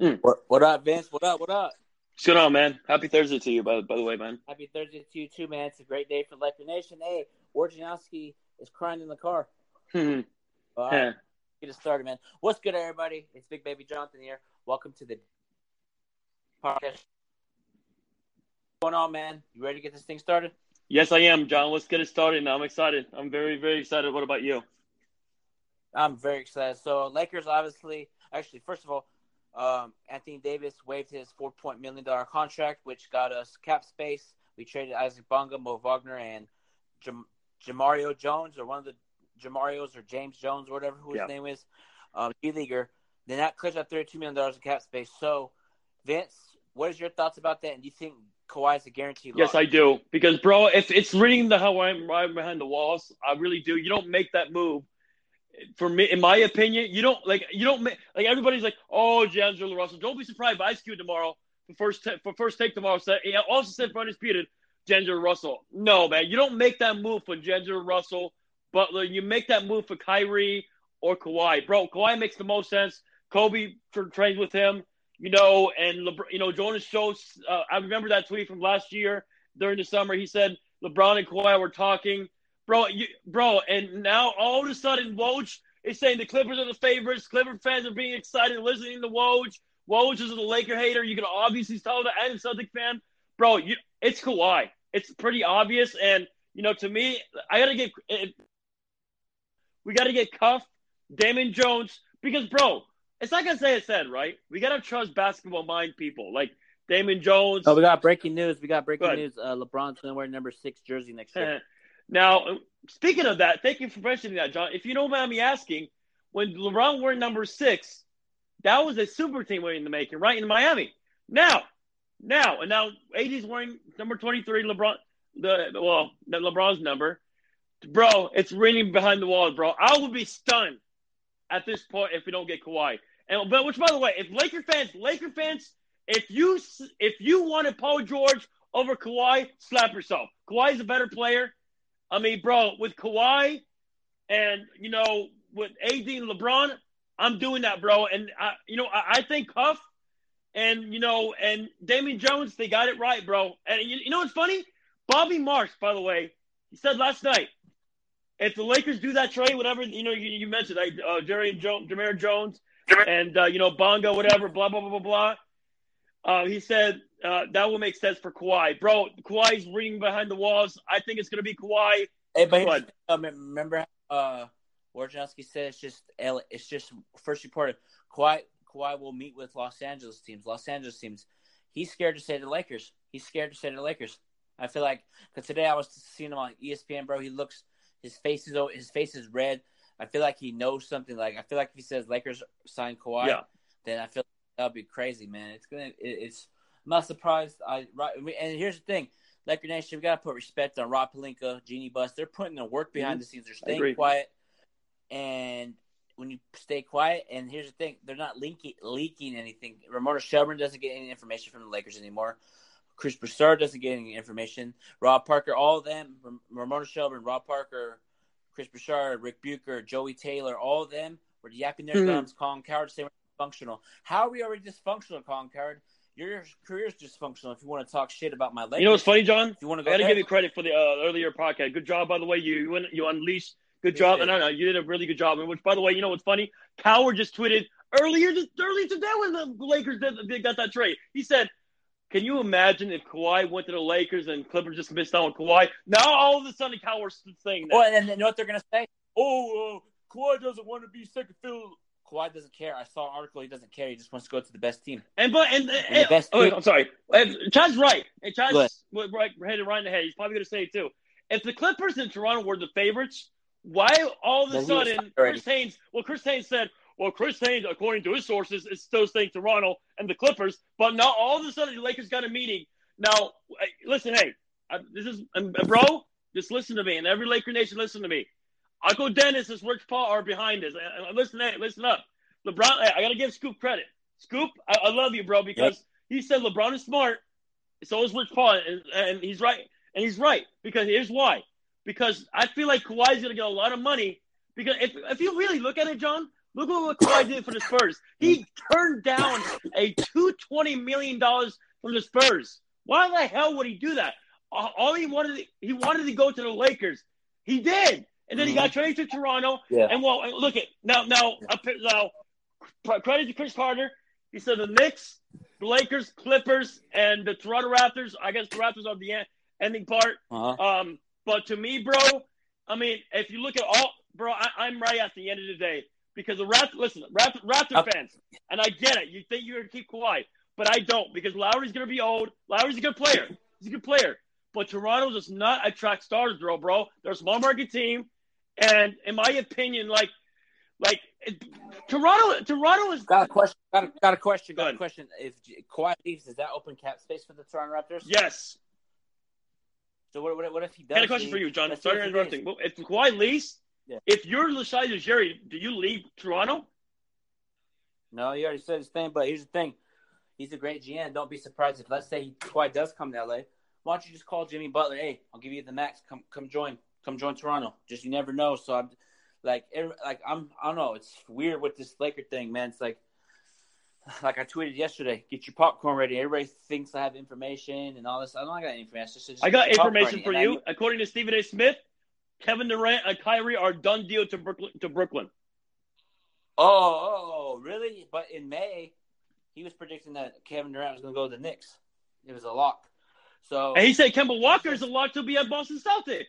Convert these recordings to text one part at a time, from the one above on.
Mm. What, what up, Vince? What up? What up? What's going on, man? Happy Thursday to you, by, by the way, man. Happy Thursday to you too, man. It's a great day for Laker Nation. Hey, Wojnarowski is crying in the car. Hmm. All Yeah. get it started, man. What's good, everybody? It's Big Baby Jonathan here. Welcome to the podcast. What's going on, man? You ready to get this thing started? Yes, I am, John. Let's get it started now. I'm excited. I'm very, very excited. What about you? I'm very excited. So Lakers, obviously, actually, first of all, um, Anthony Davis waived his four point million dollar contract, which got us cap space. We traded Isaac Bonga, Mo Wagner, and Jam- Jemerrio Jones, or one of the Jamarios, or James Jones, or whatever who Yeah. his name is, um, G leaguer. Then that clears out thirty two million dollars in cap space. So, Vince, what is your thoughts about that? And do you think Kawhi is a guaranteed Yes. I do. Because, bro, if it's reading the how I'm right behind the walls, I really do. You don't make that move. For me, in my opinion, you don't like you don't like everybody's like, oh, D'Angelo Russell. Don't be surprised if Ice Cube tomorrow for first ta- for first take tomorrow. He also said for undisputed, D'Angelo Russell. No, man, you don't make that move for D'Angelo Russell. Butler, you make that move for Kyrie or Kawhi, bro. Kawhi makes the most sense. Kobe for trains with him, you know, and LeBron, you know Jonas shows. Uh, I remember that tweet from last year during the summer. He said LeBron and Kawhi were talking, bro, you, bro, and now all of a sudden Woj is saying the Clippers are the favorites. Clipper fans are being excited listening to Woj. Woj is a Laker hater. You can obviously tell that, and a Celtic fan, bro. You, it's Kawhi. It's pretty obvious, and you know, to me, I gotta get. We gotta get Cuff, Damon Jones, because bro, it's like I say, I said right. We gotta trust basketball mind people like Damon Jones. Oh, we got breaking news. We got breaking news. Uh, LeBron's gonna wear number six jersey next year. now, speaking of that, thank you for mentioning that, John. If you don't mind me asking, when LeBron wore number six, that was a super team winning the making, right in Miami. Now, now, and now AD's wearing number twenty-three. LeBron, the well, the LeBron's number, bro. It's raining behind the walls, bro. I would be stunned at this point if we don't get Kawhi. And but which, by the way, if Laker fans, Laker fans, if you if you wanted Paul George over Kawhi, slap yourself. Kawhi's a better player. I mean, bro, with Kawhi and you know with AD and LeBron, I'm doing that, bro. And I, you know, I, I think Cuff and you know and Damian Jones, they got it right, bro. And you, you know what's funny? Bobby Marks, by the way, he said last night, if the Lakers do that trade, whatever you know, you, you mentioned, like uh, Jerry Jones, Jameer Jones, and uh, you know Bonga, whatever, blah blah blah blah blah. Uh, he said uh, that will make sense for Kawhi, bro. Kawhi's ringing behind the walls. I think it's gonna be Kawhi. Hey, but um, remember, uh, Wojnarowski said it's just it's just first reported. Kawhi Kawhi will meet with Los Angeles teams. Los Angeles teams. He's scared to say the Lakers. He's scared to say the Lakers. I feel like because today I was seeing him on ESPN, bro. He looks his face is his face is red. I feel like he knows something. Like I feel like if he says Lakers sign Kawhi, Yeah. then I feel like that'd be crazy, man. It's gonna. It, it's. I'm not surprised. I right. And here's the thing. Laker Nation, we gotta put respect on Rob Pelinka, Jeanie Buss. They're putting their work behind the scenes. They're Mm-hmm. staying quiet, and when you stay quiet, and here's the thing, they're not leaking leaking anything. Ramona Shelburne doesn't get any information from the Lakers anymore. Chris Broussard doesn't get any information. Rob Parker, all of them, Ram- Ramona Shelburne, Rob Parker, Chris Broussard, Rick Bucher, Joey Taylor, all of them were yapping their Mhm. gums, Colin Cowherd saying dysfunctional. How are we already dysfunctional, Colin Cowherd? Your career's dysfunctional if you want to talk shit about my Lakers. You know what's funny, John? If you want to I got to give you credit for the uh, earlier podcast. Good job, by the way. You you, went, you unleashed. Good job. And I know you did a really good job. And which, by the way, you know what's funny? Cowherd just tweeted earlier this, earlier today when the Lakers did, they got that trade. He said, "Can you imagine if Kawhi went to the Lakers and Clippers just missed out on Kawhi? Now all of a sudden, Cowherd's saying that. Oh, and then you know what they're gonna say? Oh, uh, Kawhi doesn't want to be second field. Kawhi doesn't care. I saw an article. He doesn't care. He just wants to go to the best team. And but and, and, And the best oh, team- I'm sorry. And Chad's right. And Chad's right, headed right in the head. He's probably going to say it too. If the Clippers and Toronto were the favorites, why all of a sudden. Chris Haynes? Well, Chris Haynes said, well, Chris Haynes, according to his sources, is still saying Toronto and the Clippers. But now all of a sudden the Lakers got a meeting. Now, listen, hey, I, this is bro. Just listen to me, and every Laker nation, listen to me. Uncle Dennis and Rich Paul are behind us. And- and Listen, hey, listen up. LeBron, hey, I got to give Scoop credit. Scoop, I, I love you, bro, because he said LeBron is smart. So is Rich Paul, and, and he's right. And he's right because here's why. Because I feel like Kawhi's going to get a lot of money. Because if if you really look at it, John, Look at what Kawhi did for the Spurs. He turned down a two twenty million dollars from the Spurs. Why the hell would he do that? All he wanted, he wanted to go to the Lakers. He did, and then he got traded to Toronto. Yeah. And well, look at now, now, now, credit to Chris Carter. He said the Knicks, the Lakers, Clippers, and the Toronto Raptors. I guess the Raptors are the ending part. Uh-huh. Um, but to me, bro, I mean, if you look at all, bro, I, am right at the end of the day because the Raptors. Listen, Raptor, Raptor Okay. fans, and I get it. You think you're gonna keep quiet, but I don't because Lowry's gonna be old. Lowry's a good player. He's a good player, but Toronto does not attract stars, bro. Bro, they're a small market team, and in my opinion, like, like Toronto, Toronto is Got a question. Got a, got a question. Go Got a question. If Kawhi leaves, does that open cap space for the Toronto Raptors? yes. So what, what, what if he does? I got a question leave? for you, John. Let's Sorry for he interrupting. Well, If Kawhi leaves, Yeah. if you're the size of Jerry, do you leave Toronto? No, you already said his thing, but here's the thing. He's a great GM. Don't be surprised if let's say he Kawhi does come to LA. Why don't you just call Jimmy Butler? Hey, I'll give you the max. Come come join. Come join Toronto. Just you never know. So I'm like every, like I'm I don't know. It's weird with this Laker thing, man. It's like like I tweeted yesterday. Get your popcorn ready. Everybody thinks I have information and all this. I don't got any information. Just, just I got get your popcorn information for you. According to Stephen A. Smith, Kevin Durant and Kyrie are done deal to Brooklyn. To Brooklyn. Oh, oh, oh really? But in May, he was predicting that Kevin Durant was going to go to the Knicks. It was a lock. So And he said Kemba Walker is a lock to be at Boston Celtics.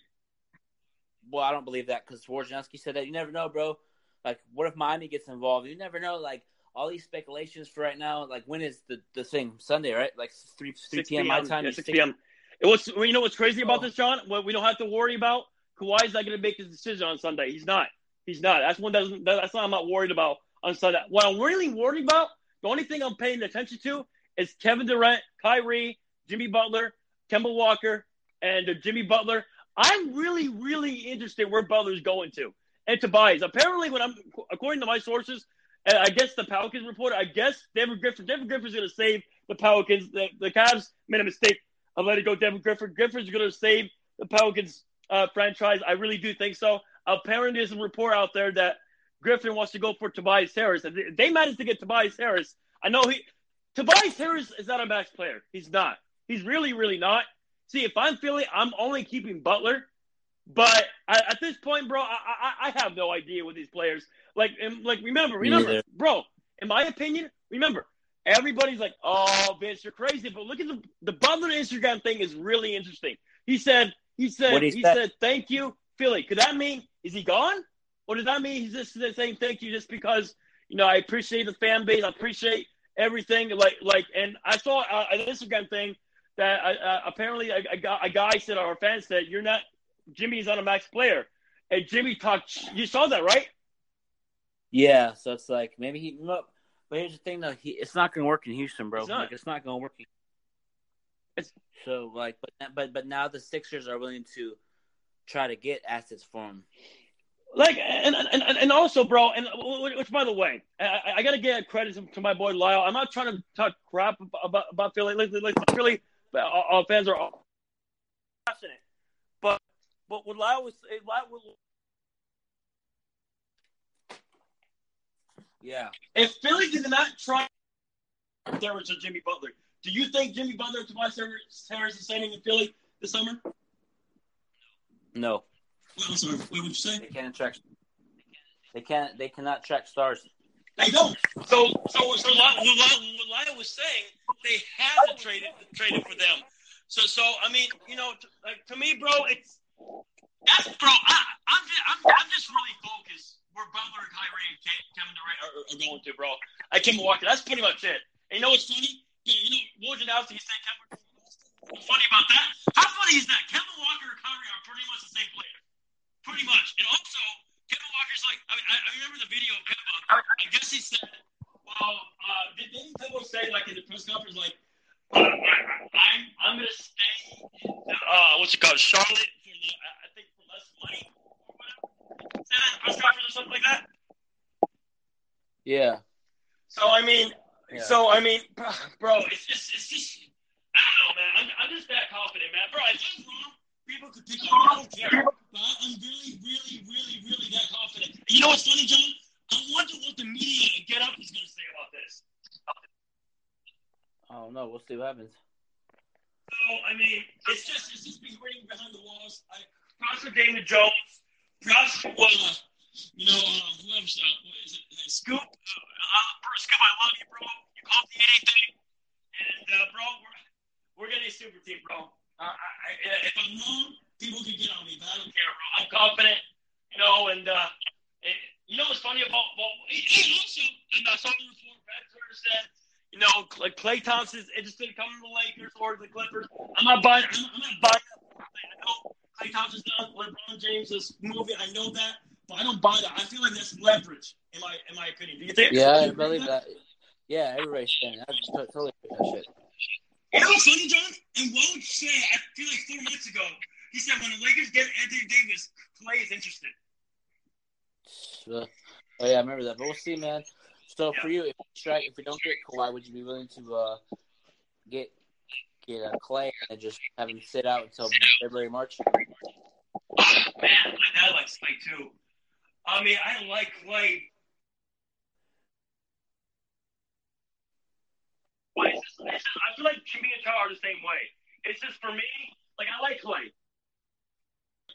Well, I don't believe that because Wojnarowski said that. You never know, bro. Like, what if Miami gets involved? You never know. Like, all these speculations for right now. Like, when is the, the thing? Sunday, right? Like three three 6 p.m. my time. Yeah, 6 p.m. It was. You know what's crazy about Oh. this, John? What we don't have to worry about. Kawhi's not going to make his decision on Sunday. He's not. He's not. That's one. Doesn't. That's not. I'm not worried about on Sunday. What I'm really worried about, the only thing I'm paying attention to is Kevin Durant, Kyrie, Jimmy Butler, Kemba Walker, and uh, Jimmy Butler. I'm really, really interested where Butler's going to and Tobias. Apparently, when I'm according to my sources, and I guess the Pelicans reporter, I guess David Griffin, David Griffin's going to save the Pelicans. The, the Cavs made a mistake of letting go David Griffin. Griffin's going to save the Pelicans uh, franchise. I really do think so. Apparently, there's a report out there that Griffin wants to go for Tobias Harris. And they- they managed to get Tobias Harris. I know he Tobias Harris is not a max player. He's not. He's really, really not. See, if I'm Philly, I'm only keeping Butler. But I, at this point, bro, I, I I have no idea with these players. Like, and, like remember, remember, neither. bro. In my opinion, remember, everybody's like, "Oh, Vince, you're crazy." But look at the the Butler Instagram thing is really interesting. He said, he said, he said, "Thank you, Philly." Could that mean is he gone, or does that mean he's just saying thank you just because you know I appreciate the fan base, I appreciate everything. Like, like, and I saw uh, an Instagram thing that uh, uh, apparently a, a, guy, a guy said, or a fan said, "You're not Jimmy's not a max player," and Jimmy talked. You saw that, right? Yeah, so it's like maybe he. But here's the thing, though. He, it's not going to work in Houston, bro. It's not. Like, it's not going to work. in- It's- so like, but but but now the Sixers are willing to try to get assets for him. Like, and and, and, also, bro, and which by the way, I, I- I got to give credit to, to my boy Lyle. I'm not trying to talk crap about about Philly. Like, like Philly uh, uh, fans are all passionate, but but what Lyle was Lyle, was- Yeah. if Philly did not try Harris or Jimmy Butler, do you think Jimmy Butler and Tobias Harris is signing in Philly this summer? No, Wait, I'm sorry. Wait, what you say? they can't attract. They can't. They cannot track stars. They don't. So, so, so Lyle, was saying, they had to trade it, trade it for them. So, so I mean, you know, t- like to me, bro, it's that's bro. I, I'm just, I'm, I'm just really focused where Butler, and Kyrie, and Kevin Durant are, are going to, bro. I Kemba Walker. That's pretty much it. And you know what's funny? You know, Wojnarowski said Kemba. What's funny about that? How funny is that? Kemba Walker and Kyrie are pretty much the same player. Pretty much. And also, Kemba Walker's like, I, mean, I, I remember the video of Kemba. I guess he said, well, uh, did, didn't Kemba say, like, in the press conference, like, uh, I, I'm, I'm going to stay in, uh, what's it called, Charlotte for, the, I I think, for less money or whatever? Say that in the press conference or something like that? Yeah. So, I mean, Yeah. so, I mean, bro, bro, it's just, it's just, I don't know, man. I'm, I'm just that confident, man. Bro, if I'm wrong, people could pick up. I don't care. But I'm really, really, really, really that confident. And you know what's funny, John? I wonder what the see what happens. So I mean, it's just it's just been waiting behind the walls. I props to Damon Jones. Props to uh, you know uh, who else? Uh, what is it? Uh, Scoop. Uh, uh, Scoop, I love you, bro. You called the anything, and uh, bro, we're we're getting a super team, bro. Uh, I, I, if I'm wrong, people can get on me, but I don't care, bro. I'm confident, you know, and uh, it, you know what's funny about, about hey, also, and I saw the report, Brad Turner said you know, like Klay Thompson's interested in coming to the Lakers or the Clippers. I'm not buying. I'm, I'm not buying. I know Klay Thompson's done LeBron James' movie. I know that, but I don't buy that. I feel like that's leverage, in my in my opinion. Do you think? Yeah, I believe that? Yeah, everybody's saying that. I just totally that shit. You know what's funny, John? And Woj said, I feel like four months ago, he said when the Lakers get Anthony Davis, Klay is interested. Uh, oh yeah, I remember that. But we'll see, man. So Yeah. for you, if we strike, if we don't get Kawhi, would you be willing to uh, get get a Klay and just have him sit out until February, March? Man, my dad likes Klay too. I mean, I like Klay. I feel like Jimmy and Char are the same way. It's just for me, like I like Klay.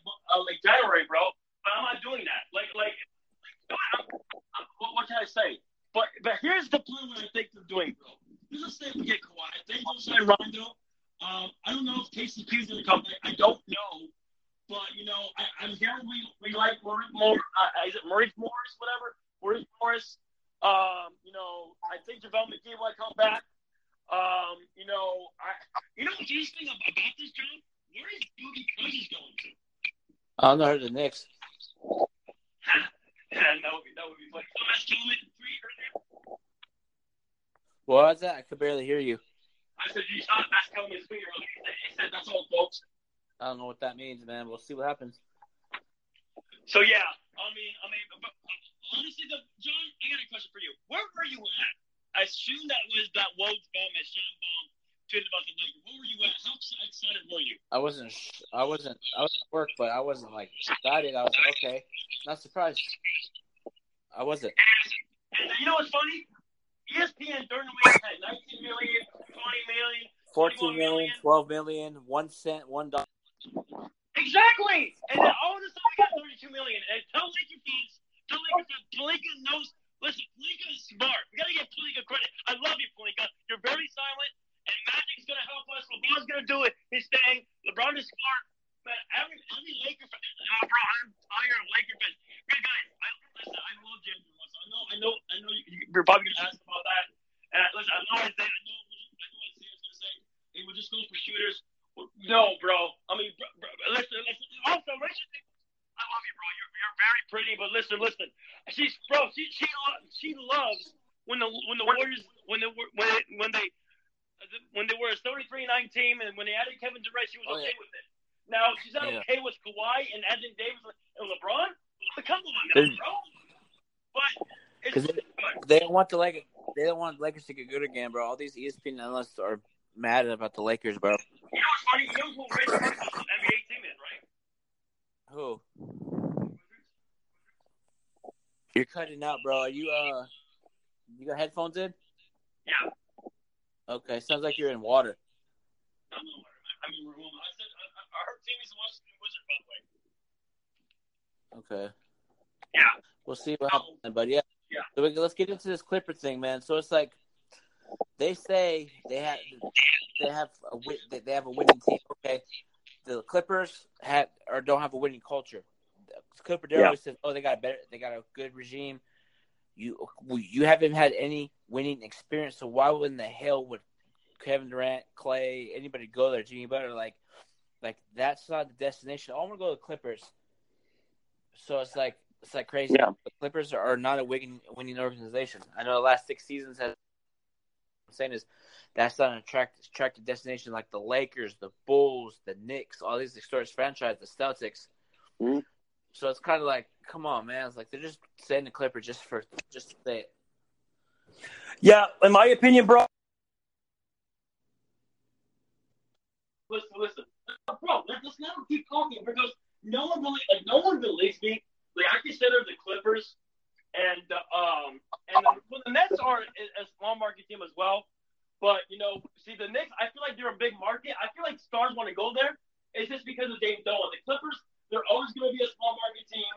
Uh, like January, bro. But I'm not doing that. Like, like, I'm, I'm, what, what can I say? But but here's the plan what I think they're doing, bro. Just say we get Kawhi. Think they'll sign Rondo. Um, I don't know if KCP is going to come back. I don't know. But, you know, I, I'm hearing we, we like Maurice Morris. Uh, is it Maurice Morris, whatever? Maurice Morris. Um, you know, I think JaVale McGee might come back. Um, you know, I, you know, what's interesting about this, John? Where is Boogie Cousins going to? I don't know the Knicks. Yeah, that would be, that would be funny. So that's Tillman, three earlier. What was that? I could barely hear you. I said, you saw that's Tillman's three earlier. He said, that's all, folks. I don't know what that means, man. We'll see what happens. So yeah, I mean, I mean, but, but honestly, though, John, I got a question for you. Where were you at? I assume that was that Woj bomb at Sean bomb tweeted about the Lakers. Where were you at? How excited were you? I wasn't. I wasn't. I was at work, but I wasn't like excited. I was like, okay, not surprised. I wasn't. And you know what's funny? ESPN during the week had 19 million, 20 million. 14 million, 12 million, one cent, one dollar. Exactly. And then all of a sudden we got 32 million. And tell Laker fans, tell Laker fans, Pelinka knows. Listen, Pelinka is smart. We gotta give Pelinka credit. I love you, Pelinka. You're very silent, and Magic's gonna help us. LeBron's gonna do it. He's staying. LeBron is smart. But every every Laker fan, oh, bro, I'm tired of Laker fans. Good guys. I listen. I love James Russell. I know. I know. I know. You, you're probably gonna ask about that. And listen, I know. I know. I know what Isaiah's gonna say. He would just go for shooters. No, bro. I mean, bro, bro, listen, listen. Also, Rachel, I love you, bro. You're, you're very pretty, but listen, listen. She's bro. She she lo- she loves when the when the Warriors when they were when they, when they when they were a 33-9 team and when they added Kevin Durant, she was Oh, okay yeah. with it. Now she's not Yeah. okay with Kawhi and Anthony Davis and LeBron. Come on, now, bro. But it's 'Cause. They don't want the Lakers. They don't want the Lakers to get good again, bro. All these ESPN analysts are mad about the Lakers, bro. You know what's funny? You know who Rachel Russell's NBA team is, right? Who? You're cutting out, bro. Are you uh? You got headphones in? Yeah. Okay, sounds like you're in water. I don't know. I mean, we're home. I said I, I, her team is the Washington Wizards, by the way. Okay. Yeah. We'll see what happens, but yeah. Yeah. So we, let's get into this Clipper thing, man. So it's like they say they have they have a they have a winning team. Okay, the Clippers had or don't have a winning culture. Clipper Darrell Yeah. says, "Oh, they got a better, they got a good regime." You you haven't had any winning experience, so why would in the hell would Kevin Durant, Klay, anybody go there? Jimmy Butler, like, like that's not the destination. I want to go to the Clippers. So it's like it's like crazy. Yeah. The Clippers are not a winning winning organization. I know the last six seasons has. I'm saying is that's not an attractive, attractive destination like the Lakers, the Bulls, the Knicks, all these historic franchises, the Celtics. Mhm. So it's kind of like, come on, man. It's like they're just saying the Clippers just for just to say it. Yeah, in my opinion, bro. Listen, listen, bro. Let's let them keep talking because no one really, like, no one believes me. Like, I consider the Clippers and uh, um and the, well, the Nets are a small market team as well. But you know, see the Knicks, I feel like they're a big market. I feel like stars want to go there. It's just because of James Dolan. The Clippers, they're always going to be a small market team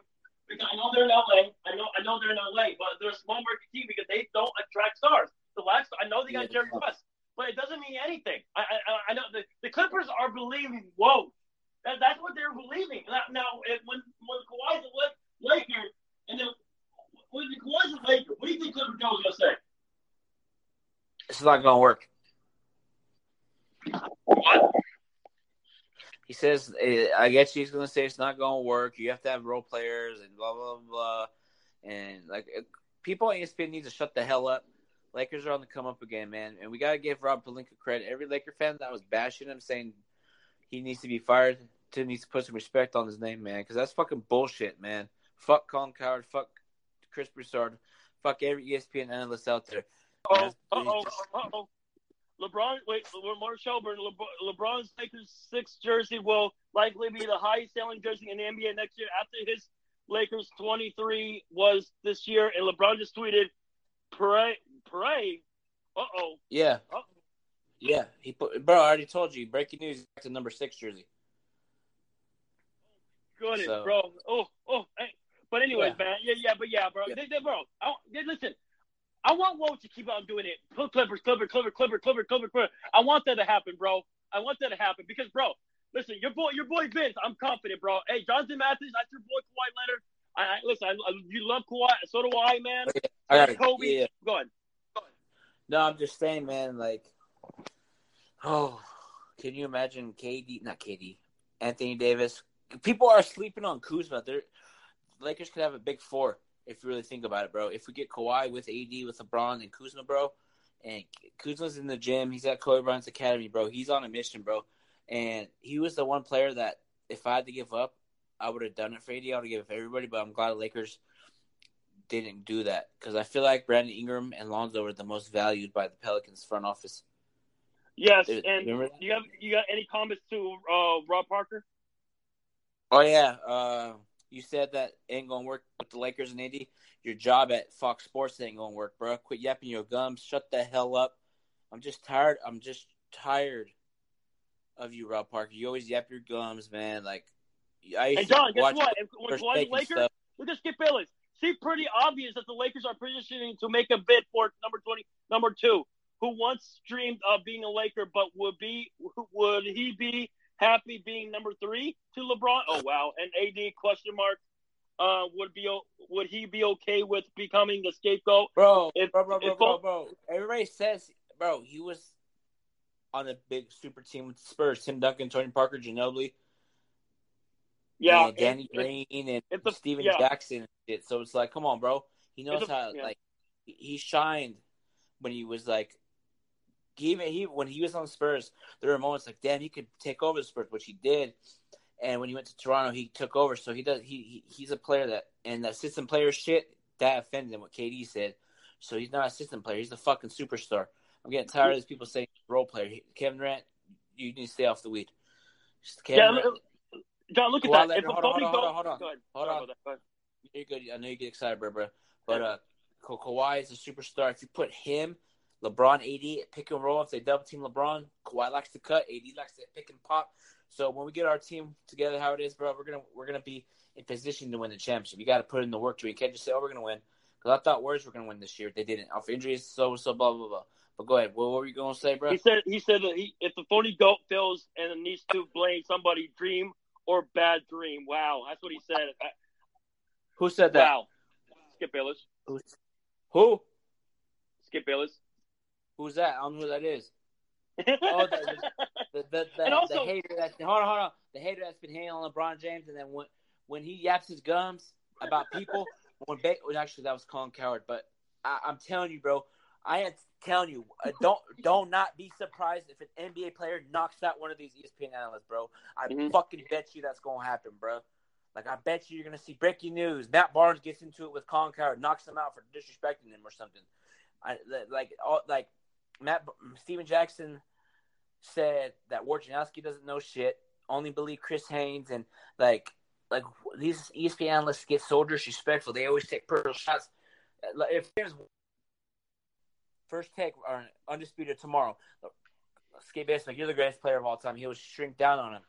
because I know they're in LA. I know I know they're in LA, but they're a small market team because they don't attract stars. The last I know they got. Jerry West, but it doesn't mean anything. I I, I know the, the Clippers are believing. Whoa, that, that's what they're believing. Now, now if, when when Kawhi's a Lak- Laker, and then when Kawhi's a Laker, what do you think Clipper Joe's gonna say? It's not gonna work. What? He says, eh, I guess he's going to say it's not going to work. You have to have role players and blah, blah, blah. And, like, eh, people on ESPN need to shut the hell up. Lakers are on the come up again, man. And we got to give Rob Pelinka credit. Every Laker fan that was bashing him, saying he needs to be fired, to needs to put some respect on his name, man, because that's fucking bullshit, man. Fuck Colin Cowherd. Fuck Chris Broussard. Fuck every ESPN analyst out there. Oh, oh, oh. LeBron, wait, we're Mark Shelburne. LeBron, LeBron's Lakers sixth jersey will likely be the highest selling jersey in the NBA next year after his Lakers 23 was this year. And LeBron just tweeted, pray, pray. Uh oh. Yeah. Uh Yeah. He put, bro, I already told you. Breaking news back to number six jersey. Goodness, So- bro. Oh, oh. Hey. But anyways, Yeah. man. Yeah, yeah, but yeah, bro. Yeah. They, they, bro, I, they, listen. I want Woj to keep on doing it. Clippers, Clipper, Clipper, Clipper, Clipper, Clipper, Clipper. I want that to happen, bro. I want that to happen because, bro, listen, your boy, your boy Vince. I'm confident, bro. Hey, Jonathan Matthews, that's your boy Kawhi Leonard. I, I listen. I, I, you love Kawhi, so do I, man. Oh, I got. Kobe, Yeah. go ahead. No, I'm just saying, man. Like, oh, can you imagine KD? Not KD. Anthony Davis. People are sleeping on Kuzma. They're Lakers could have a big four if you really think about it, bro. If we get Kawhi with AD, with LeBron and Kuzma, bro, and Kuzma's in the gym. He's at Kobe Bryant's academy, bro. He's on a mission, bro. And he was the one player that, if I had to give up, I would have done it for AD. I would have given it for everybody. But I'm glad the Lakers didn't do that because I feel like Brandon Ingram and Lonzo were the most valued by the Pelicans front office. Yes, and you have you got any comments to uh, Rob Parker? Oh yeah, uh, you said that ain't gonna work with the Lakers and AD. Your job at Fox Sports ain't gonna work, bro. Quit yapping your gums. Shut the hell up. I'm just tired. I'm just tired of you, Rob Parker. You always yap your gums, man. Like I used And to John, guess watch what? If, when Kawhi's Lakers, stuff. look at Skip Bayless. See, pretty obvious that the Lakers are positioning to make a bid for number twenty, number two, who once dreamed of being a Laker, but would be would he be happy being number three to LeBron? Oh wow, and AD question mark. Uh, would be would he be okay with becoming the scapegoat? Bro, If- bro, bro, bro, bro, bro. Everybody says, bro, he was on a big super team with the Spurs. Tim Duncan, Tony Parker, Ginobili, Yeah, and Danny if- Green, and if the- Steven yeah. Jackson and shit. So it's like, come on, bro. He knows the- how. yeah. Like, he shined when he was like. Even he when he was on the Spurs, there were moments like, damn, he could take over the Spurs, which he did. And when he went to Toronto, he took over. So he does. He, he he's a player that and that system player shit that offended him. What KD said. So he's not a system player. He's a fucking superstar. I'm getting tired of these people saying role player. Kevin Durant, you need to stay off the weed. Just Kevin yeah, Durant, look- John, look at that. Leonard, hold on, hold on, hold on, hold on. Go ahead. you're good. I know you get excited, bro, bro. But uh, Kawhi is a superstar. If you put him, LeBron, AD, pick and roll. If they double team LeBron, Kawhi likes to cut. AD likes to pick and pop. So when we get our team together, how it is, bro, we're gonna we're gonna be in position to win the championship. You got to put in the work to. You can't just say, "Oh, we're gonna win," because I thought Warriors were gonna win this year. They didn't. Off injuries, so so blah blah blah. But go ahead. What were you gonna say, bro? He said he said that he, if the phony goat fails and it needs to blame somebody, dream or bad dream. Wow, that's what he said. Who said that? Wow, Skip Bayless. Who? Skip Bayless. Who's that? I don't know who that is. Oh, the, the, the, the, And also- the hater that hold on, hold on. The hater that's been hating on LeBron James, and then when when he yaps his gums about people, when ba- actually that was Colin Cowherd, but I, I'm telling you, bro, I am telling you, uh, don't don't not be surprised if an NBA player knocks out one of these ESPN analysts, bro. I Mhm. fucking bet you that's gonna happen, bro. Like I bet you you're gonna see breaking news. Matt Barnes gets into it with Colin Cowherd, knocks him out for disrespecting him or something. I like all like Matt Steven Jackson said that Wojnarowski doesn't know shit. Only believe Chris Haynes and like like these ESPN analysts get so disrespectful. They always take personal shots. Like, If there's first take or undisputed tomorrow, Skate Bass, like you're the greatest player of all time. He will shrink down on him.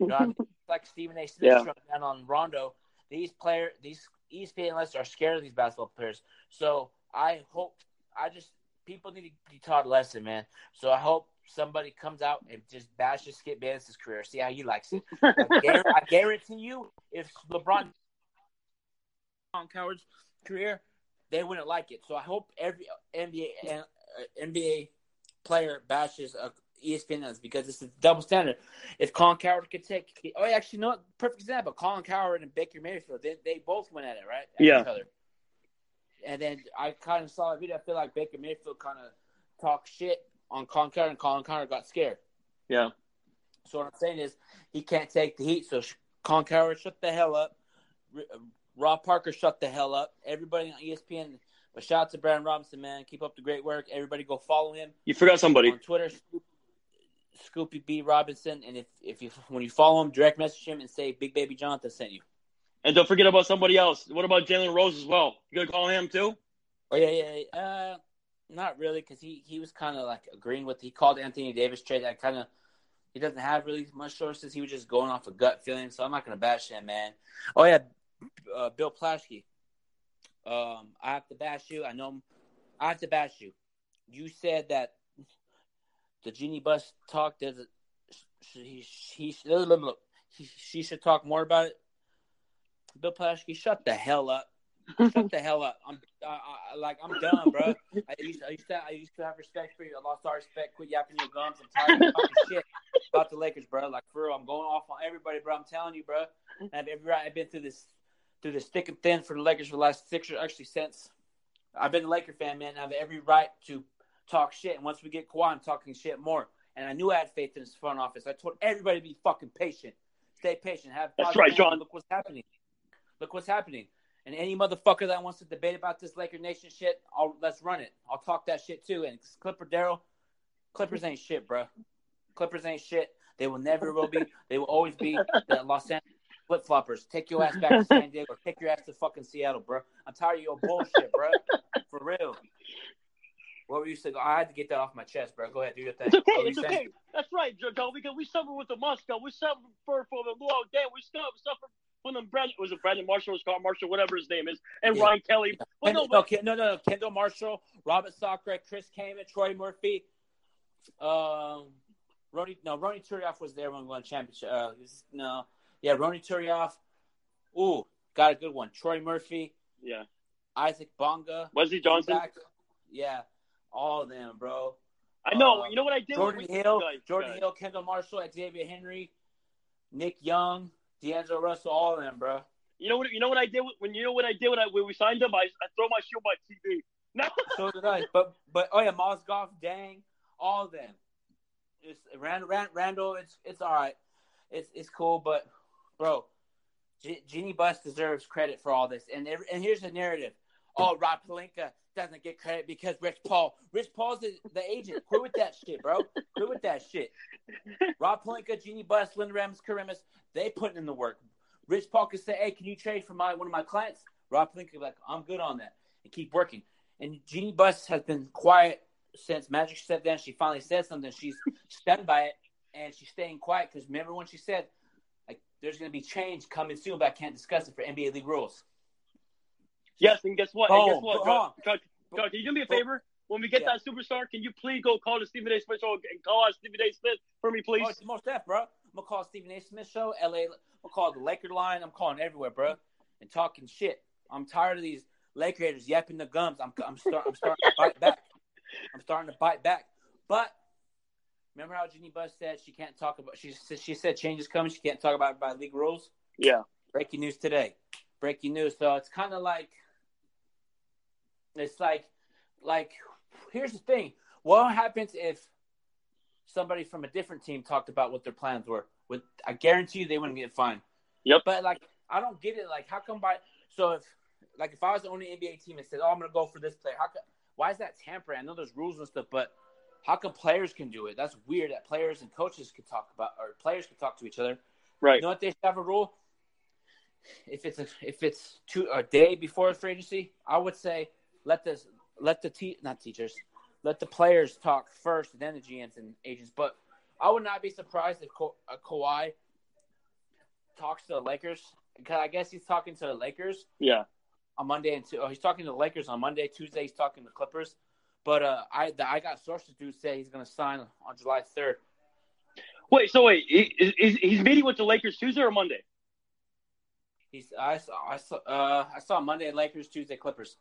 You know, like Stephen A. Smith Yeah. struck down on Rondo. These player, these ESPN analysts are scared of these basketball players. So I hope, I just people need to be taught a lesson, man. So I hope somebody comes out and just bashes Skip Bayless's career. See how he likes it. I, guar- I guarantee you, if LeBron on Cowherd's career, they wouldn't like it. So I hope every NBA uh, NBA player bashes uh, ESPN because it's a double standard. If Colin Cowherd could take, oh, actually, no, perfect example. Colin Cowherd and Baker Mayfield, they, they both went at it, right? At Yeah. And then I kind of saw a video. I feel like Baker Mayfield kind of talked shit on Colin Cowherd, and Colin Cowherd got scared. Yeah. So what I'm saying is he can't take the heat. So Colin Cowherd, shut the hell up. Uh, Rob Parker, shut the hell up. Everybody on ESPN. But shout out to Brandon Robinson, man. Keep up the great work. Everybody go follow him You forgot somebody. on Twitter. Scoopy B Robinson, and if if you when you follow him, direct message him and say Big Baby Jonathan sent you. And don't forget about somebody else. What about Jalen Rose as well? You gonna call him too? Oh yeah, yeah. yeah. Uh, not really, because he he was kind of like agreeing with. He called Anthony Davis trade. I kind of he doesn't have really much sources. He was just going off a gut feeling. So I'm not gonna bash him, man. Oh yeah, uh, Bill Plaschke. Um, I have to bash you. I know. I have to bash you. You said that the Jeanie Buss talk does it. He, he, he, she should talk more about it. Bill Plaschke, shut the hell up. Shut the hell up. I'm I, I, like I'm done, bro. I used, I used to I used to have respect for you. I lost all respect. Quit yapping your gums. I'm tired of talking shit about the Lakers, bro. Like for real, I'm going off on everybody, bro. I'm telling you, bro. I have every right. I've been through this through this thick and thin for the Lakers for the last six or actually since I've been a Laker fan, man. I have every right to talk shit. And once we get Kawhi, I'm talking shit more. And I knew I had faith in his front office. I told everybody to be fucking patient. Stay patient. Have That's right. John. Look what's happening. Look what's happening. And any motherfucker that wants to debate about this Laker Nation shit, I'll, let's run it. I'll talk that shit too. And Clipper Darrell, Clippers ain't shit, bro. Clippers ain't shit. They will never will be. They will always be the Los Angeles flip floppers. Take your ass back to San Diego. Or take your ass to fucking Seattle, bro. I'm tired of your bullshit, bro. For real. What were you saying? I had to get that off my chest, bro. Go ahead, do your thing. It's okay. It's okay. saying? That's right, Joe. Because we suffer with the Mozgov. We suffer for for the long day. We suffer suffer from the Brandon. Was it Brandon Marshall? or Scott Marshall? Whatever his name is, and Yeah. Ryan Kelly. No, no, but, no, no, no. Kendall Marshall, Robert Sacre, Chris Kaman, Troy Murphy. Um, Ronnie, no, Ronny Turiaf was there when we won championship. Uh, no, yeah, Ronny Turiaf. Ooh, got a good one. Troy Murphy, yeah. Isaac Bonga, Wesley Johnson. Back. Yeah, all of them, bro. I know. Um, you know what I did? Jordan Hill, Guys, Jordan guys. Hill, Kendall Marshall, Xavier Henry, Nick Young, D'Angelo Russell, all of them, bro. You know what? You know what I did when you know what I did when I when we signed him? I, I throw my shoe by TV. No. So did I. But but oh yeah, Mozgov, Dang, all of them. It's Rand, Rand, Randall. It's it's all right. It's it's cool, but bro, G- Jeanie Buss deserves credit for all this. And every, and here's the narrative. Oh, Rob Pelinka doesn't get credit because Rich Paul. Rich Paul's the, the agent. Quit with that shit, bro. Quit with that shit. Rob Pelinka, Jeanie Buss, Linda Rams, Karimis, they putting in the work. Rich Paul could say, "Hey, can you trade for my one of my clients?" Rob Pelinka be like, "I'm good on that," and keep working. And Jeanie Buss has been quiet since Magic stepped down. She finally said something. She's stunned by it, and she's staying quiet because remember when she said, "Like, there's going to be change coming soon, but I can't discuss it for NBA league rules." Yes, and guess what? and Oh, guess what? hold on. John, John, John, can you do me a favor? When we get Yeah. that superstar, can you please go call the Stephen A. Smith show and call out Stephen A. Smith for me, please? Oh, it's most def, bro. I'm gonna call Stephen A. Smith show, LA. I'm gonna call the Laker line. I'm calling everywhere, bro, and talking shit. I'm tired of these Laker haters yapping the gums. I'm I'm, start, I'm starting to bite back. I'm starting to bite back. But remember how Jeanie Buss said she can't talk about. She she said change is coming. She can't talk about it by league rules. yeah. Breaking news today. Breaking news. So it's kind of like it's like like here's the thing. What happens if somebody from a different team talked about what their plans were? With I guarantee you they wouldn't get fined. Yep. But like I don't get it. Like how come by so if like if I was the only NBA team and said, "Oh, I'm gonna go for this player," how come? Why is that tampering? I know there's rules and stuff, but how come players can do it? That's weird. That players and coaches could talk about, or players could talk to each other. Right. You know what they should have a rule? If it's a, if it's two a day before free agency, I would say let this let the te- not teachers let the players talk first, then the GMs and agents. But I would not be surprised if Ka- uh, Kawhi talks to the Lakers. Cause I guess he's talking to the Lakers Yeah. on Monday and Tu- oh, he's talking to the Lakers on Monday. Tuesday he's talking to the Clippers. But uh, I the, I got sources who say he's going to sign on July third. Wait. So wait, he, is, he's meeting with the Lakers Tuesday or Monday? He's I saw I saw uh, I saw Monday Lakers, Tuesday Clippers.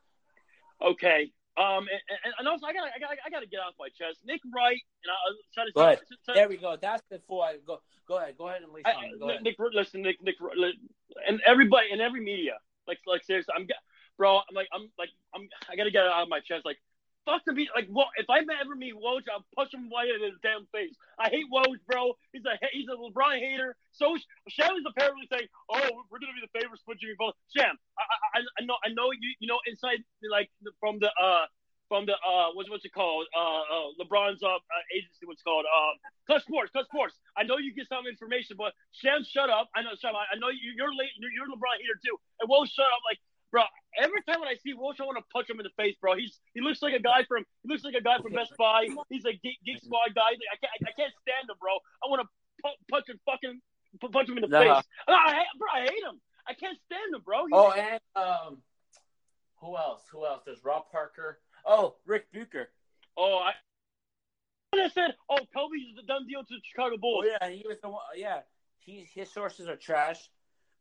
Okay. Um, and, and- also I gotta, I gotta, I gotta get off my chest. Nick Wright, and I'll try to. Go ahead. There we go. That's before I go. Go ahead. Go ahead and leave I. Go Nick, ahead. Nick, listen, Nick, Nick, and everybody and every media, like, like seriously, I'm, bro, I'm like, I'm like, I'm, I gotta get it out of my chest, like. Fuck the beat. Like, well, if I ever meet Woj, I'll push him right in his damn face. I hate Woj, bro. He's a he's a LeBron hater. So Sham is apparently saying, "Oh, we're gonna be the favorites for Jimmy Butler." Sham, I, I, I know, I know you, you know, inside like from the uh from the uh what's what's it called uh, uh LeBron's uh, uh agency what's called uh Clutch Sports Clutch Sports. I know you get some information, but Sham, shut up. I know Sham. I, I know you, you're late. You're, you're LeBron hater too. And Woj, shut up. Like, bro, every time when I see Woj, I want to punch him in the face, bro. He's he looks like a guy from he looks like a guy from Best Buy. He's a geek, geek squad guy. I can't I can't stand him, bro. I want to pu- punch him fucking punch him in the Nah. face. I, I, bro, I hate him. I can't stand him, bro. He's, Oh, and um, who else? Who else? There's Rob Parker. Oh, Rick Bucher. oh, I. I said, oh, Kobe's the done deal to the Chicago Oh Bulls. yeah, he was the one. Yeah, he his sources are trash.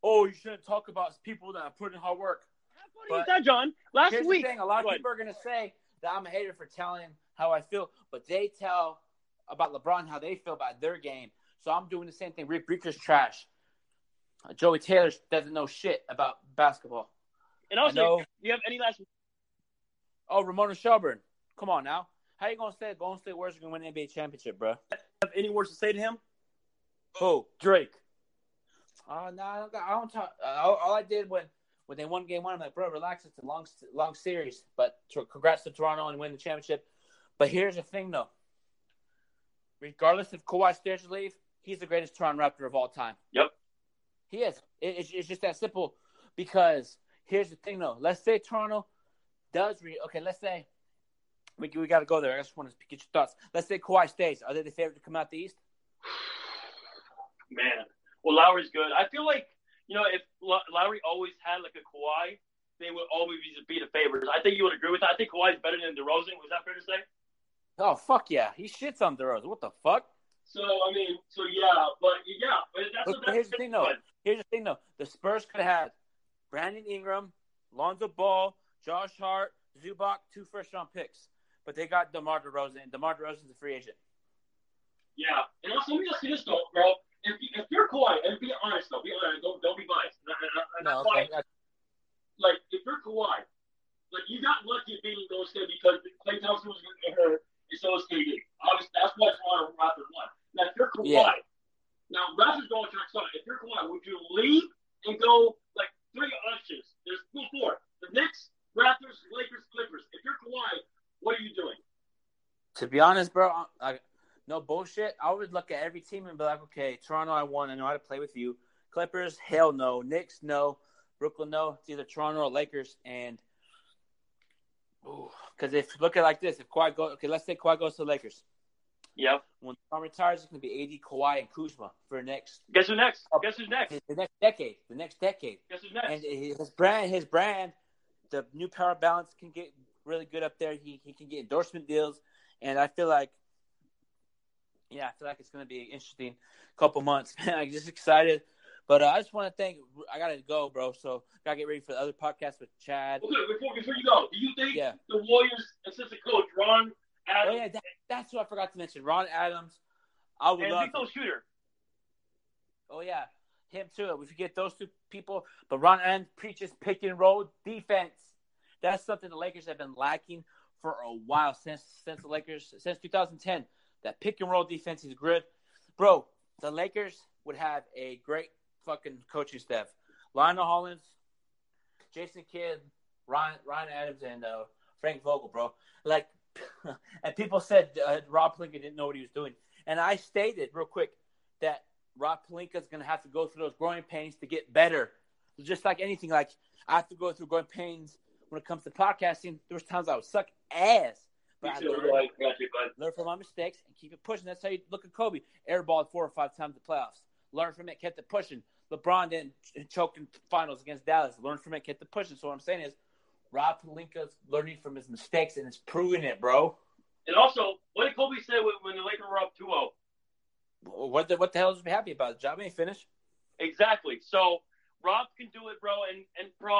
Oh, you shouldn't talk about people that put in hard work. How funny is that, John? Last Here's week, the thing: a lot of people are gonna say that I'm a hater for telling how I feel, but they tell about LeBron how they feel about their game. So I'm doing the same thing. Rick Bucher's trash. Joey Taylor doesn't know shit about basketball. and also, know. do you have any last? Oh, Ramona Shelburne. Come on now. How you gonna say Golden State Warriors are gonna win the NBA championship, bro? Have any words to say to him? Who? Drake. Uh, no, I don't, got- I don't talk. Uh, all, all I did when when they won Game One, I'm like, bro, relax. It's a long long series, but to, congrats to Toronto and win the championship. But here's the thing, though. Regardless if Kawhi stays to leave, he's the greatest Toronto Raptor of all time. Yep. He is. It, it's, it's just that simple. Because here's the thing, though. Let's say Toronto does re. Okay, let's say we we got to go there. I just want to get your thoughts. Let's say Kawhi stays. Are they the favorite to come out the East? Man, well, Lowry's good. I feel like you know if Lowry always had like a Kawhi, they would always be the favorites. I think you would agree with that. I think Kawhi's better than DeRozan. Was that fair to say? Oh fuck yeah, he shits on DeRozan. What the fuck? So I mean, so yeah, but yeah, but that's Look, but here's the thing though. Here's the thing though. The Spurs could have had Brandon Ingram, Lonzo Ball, Josh Hart, Zubac, two first round picks, but they got DeMar DeRozan. DeMar DeRozan's a free agent. Yeah, and also let me just you this though, bro. If, you, if you're Kawhi, and be honest though, be honest, don't don't be biased. And, and, and that's why, like, if you're Kawhi, like you got lucky beating Golden State because Klay Thompson was going to get hurt, and so was KD. Obviously, that's why Toronto Raptors won. Now, if you're Kawhi, Yeah. now Raptors going to start. If you're Kawhi, would you leave and go like three options? There's well, four: the Knicks, Raptors, Lakers, Clippers. If you're Kawhi, what are you doing? To be honest, bro, I, no bullshit. I would look at every team and be like, okay, Toronto, I won. I know how to play with you. Clippers, hell no. Knicks, no. Brooklyn, no. It's either Toronto or Lakers. And because if look at it like this, if Kawhi goes, okay, let's say Kawhi goes to the Lakers. Yeah. When LeBron retires, it's going to be AD, Kawhi, and Kuzma for next Guess who next? Oh, Guess who's next? the next decade. The next decade. Guess who's next? And his brand, his brand, the new power balance can get really good up there. He he can get endorsement deals, and I feel like, yeah, I feel like it's going to be an interesting couple months. Man, I'm just excited. But uh, I just want to thank. I gotta go, bro. So gotta get ready for the other podcast with Chad. Okay, before, before you go, do you think Yeah. the Warriors assistant coach Ron Oh yeah, that, that's what I forgot to mention. Ron Adams. I would and love. Nico Shooter? Oh yeah, him too. We forget those two people, but Ron Adams preaches pick and roll defense. That's something the Lakers have been lacking for a while since since the Lakers since 2010. That pick and roll defense is good, bro. The Lakers would have a great fucking coaching staff. Lionel Hollins, Jason Kidd, Ryan Ryan Adams, and uh, Frank Vogel, bro. Like, and people said uh, Rob Pelinka didn't know what he was doing, and I stated real quick that Rob Pelinka is going to have to go through those growing pains to get better. Just like anything, like I have to go through growing pains when it comes to podcasting. There was times I would suck ass, but I learned, Like, you, learn from my mistakes and keep it pushing. That's how you look at Kobe. Airballed four or five times the playoffs. Learn from it, kept it pushing. LeBron didn't choke in finals against Dallas. Learn from it, kept the pushing. So what I'm saying is, Rob Pelinka's learning from his mistakes and it's proving it, bro. And also, what did Kobe say when, when the Lakers were up 2-0? What the what the hell is he happy about? The job ain't finished. Exactly. So Rob can do it, bro. And and bro,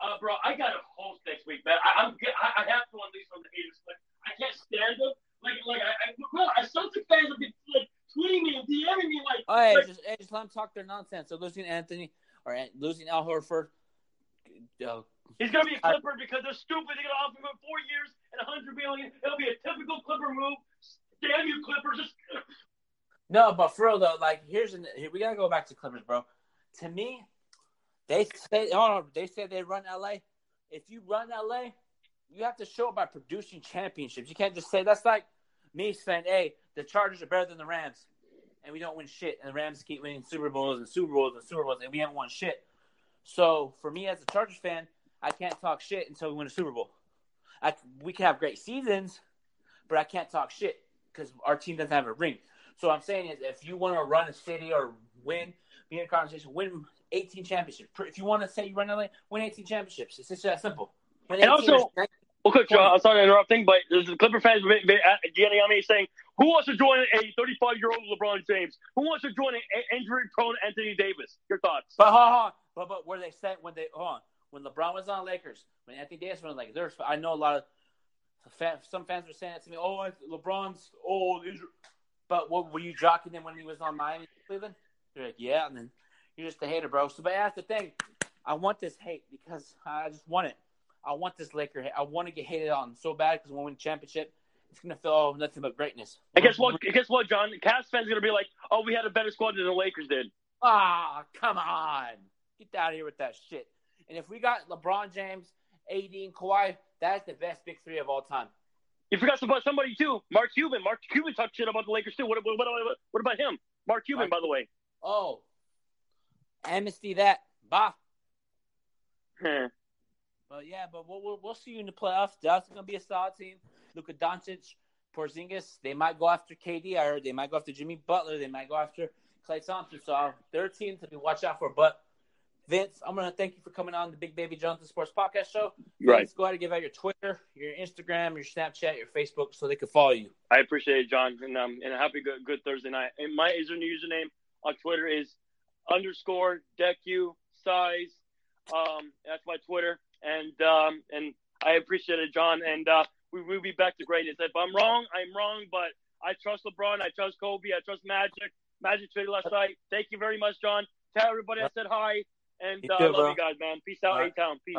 uh, bro, I got a host next week, man. I, I'm I, I have to unleash on the haters. Like I can't stand them. Like like I, I bro, I Celtic fans have been like tweeting me and DMing me like. Oh, hey, like, just, hey, just let them talk their nonsense. So losing Anthony or losing Al Horford. Uh, He's gonna be a Clipper because they're stupid. They're gonna offer him four years and a hundred million. It'll be a typical Clipper move. Damn you, Clippers! Just... No, but for real though, like here's an, here, we gotta go back to Clippers, bro. To me, they say oh they say they run LA. If you run LA, you have to show it by producing championships. You can't just say that's like me saying, "Hey, the Chargers are better than the Rams," and we don't win shit, and the Rams keep winning Super Bowls and Super Bowls and Super Bowls, and we haven't won shit. So for me as a Chargers fan, I can't talk shit until we win a Super Bowl. I, we can have great seasons, but I can't talk shit because our team doesn't have a ring. So what I'm saying is, if you want to run a city or win, be in a conversation, win 18 championships. If you want to say you run LA, win 18 championships. It's just that simple. And also, okay, John, I'm sorry to interrupting, but the Clipper fans getting on me saying, "Who wants to join a 35 year old LeBron James? Who wants to join an injury prone Anthony Davis?" Your thoughts? But hold on, but but where they said when they hold on when LeBron was on Lakers, when Anthony Davis was on Lakers, there's I know a lot of fans, some fans were saying that to me. Oh, LeBron's old, but what were you jocking him when he was on Miami, Cleveland? They're like, yeah, and then you're just a hater, bro. So, but that's the thing. I want this hate because I just want it. I want this Laker. I want to get hated on so bad because when we win the championship, it's gonna feel nothing but greatness. I guess what? I Guess what, John? Cavs fans are gonna be like, "Oh, we had a better squad than the Lakers did." Ah, come on, get out of here with that shit. And if we got LeBron James, AD, and Kawhi, that's the best big three of all time. You forgot about somebody too, Mark Cuban. Mark Cuban talked shit about the Lakers too. What, what, what, what about him? Mark Cuban, Mark, by the way. Oh, amnesty that. Bah. But yeah, but we'll, we'll, we'll see you in the playoffs. Dallas is gonna be a solid team. Luka Doncic, Porzingis. They might go after KD. I heard they might go after Jimmy Butler. They might go after Klay Thompson. So their team to be watch out for. But Vince, I'm gonna thank you for coming on the Big Baby Johnson Sports Podcast Show. Right. Go ahead and give out your Twitter, your Instagram, your Snapchat, your Facebook, so they can follow you. I appreciate it, John, and um, and a happy good, good Thursday night. And my username on Twitter is underscore decu size. Um, that's my Twitter, and um, and I appreciate it, John. And uh, we will be back to greatness. If I'm wrong, I'm wrong, but I trust LeBron, I trust Kobe, I trust Magic. Magic traded last night. Thank you very much, John. Tell everybody I said hi, and uh, too, love bro. you guys, man. Peace out, A Town. Peace.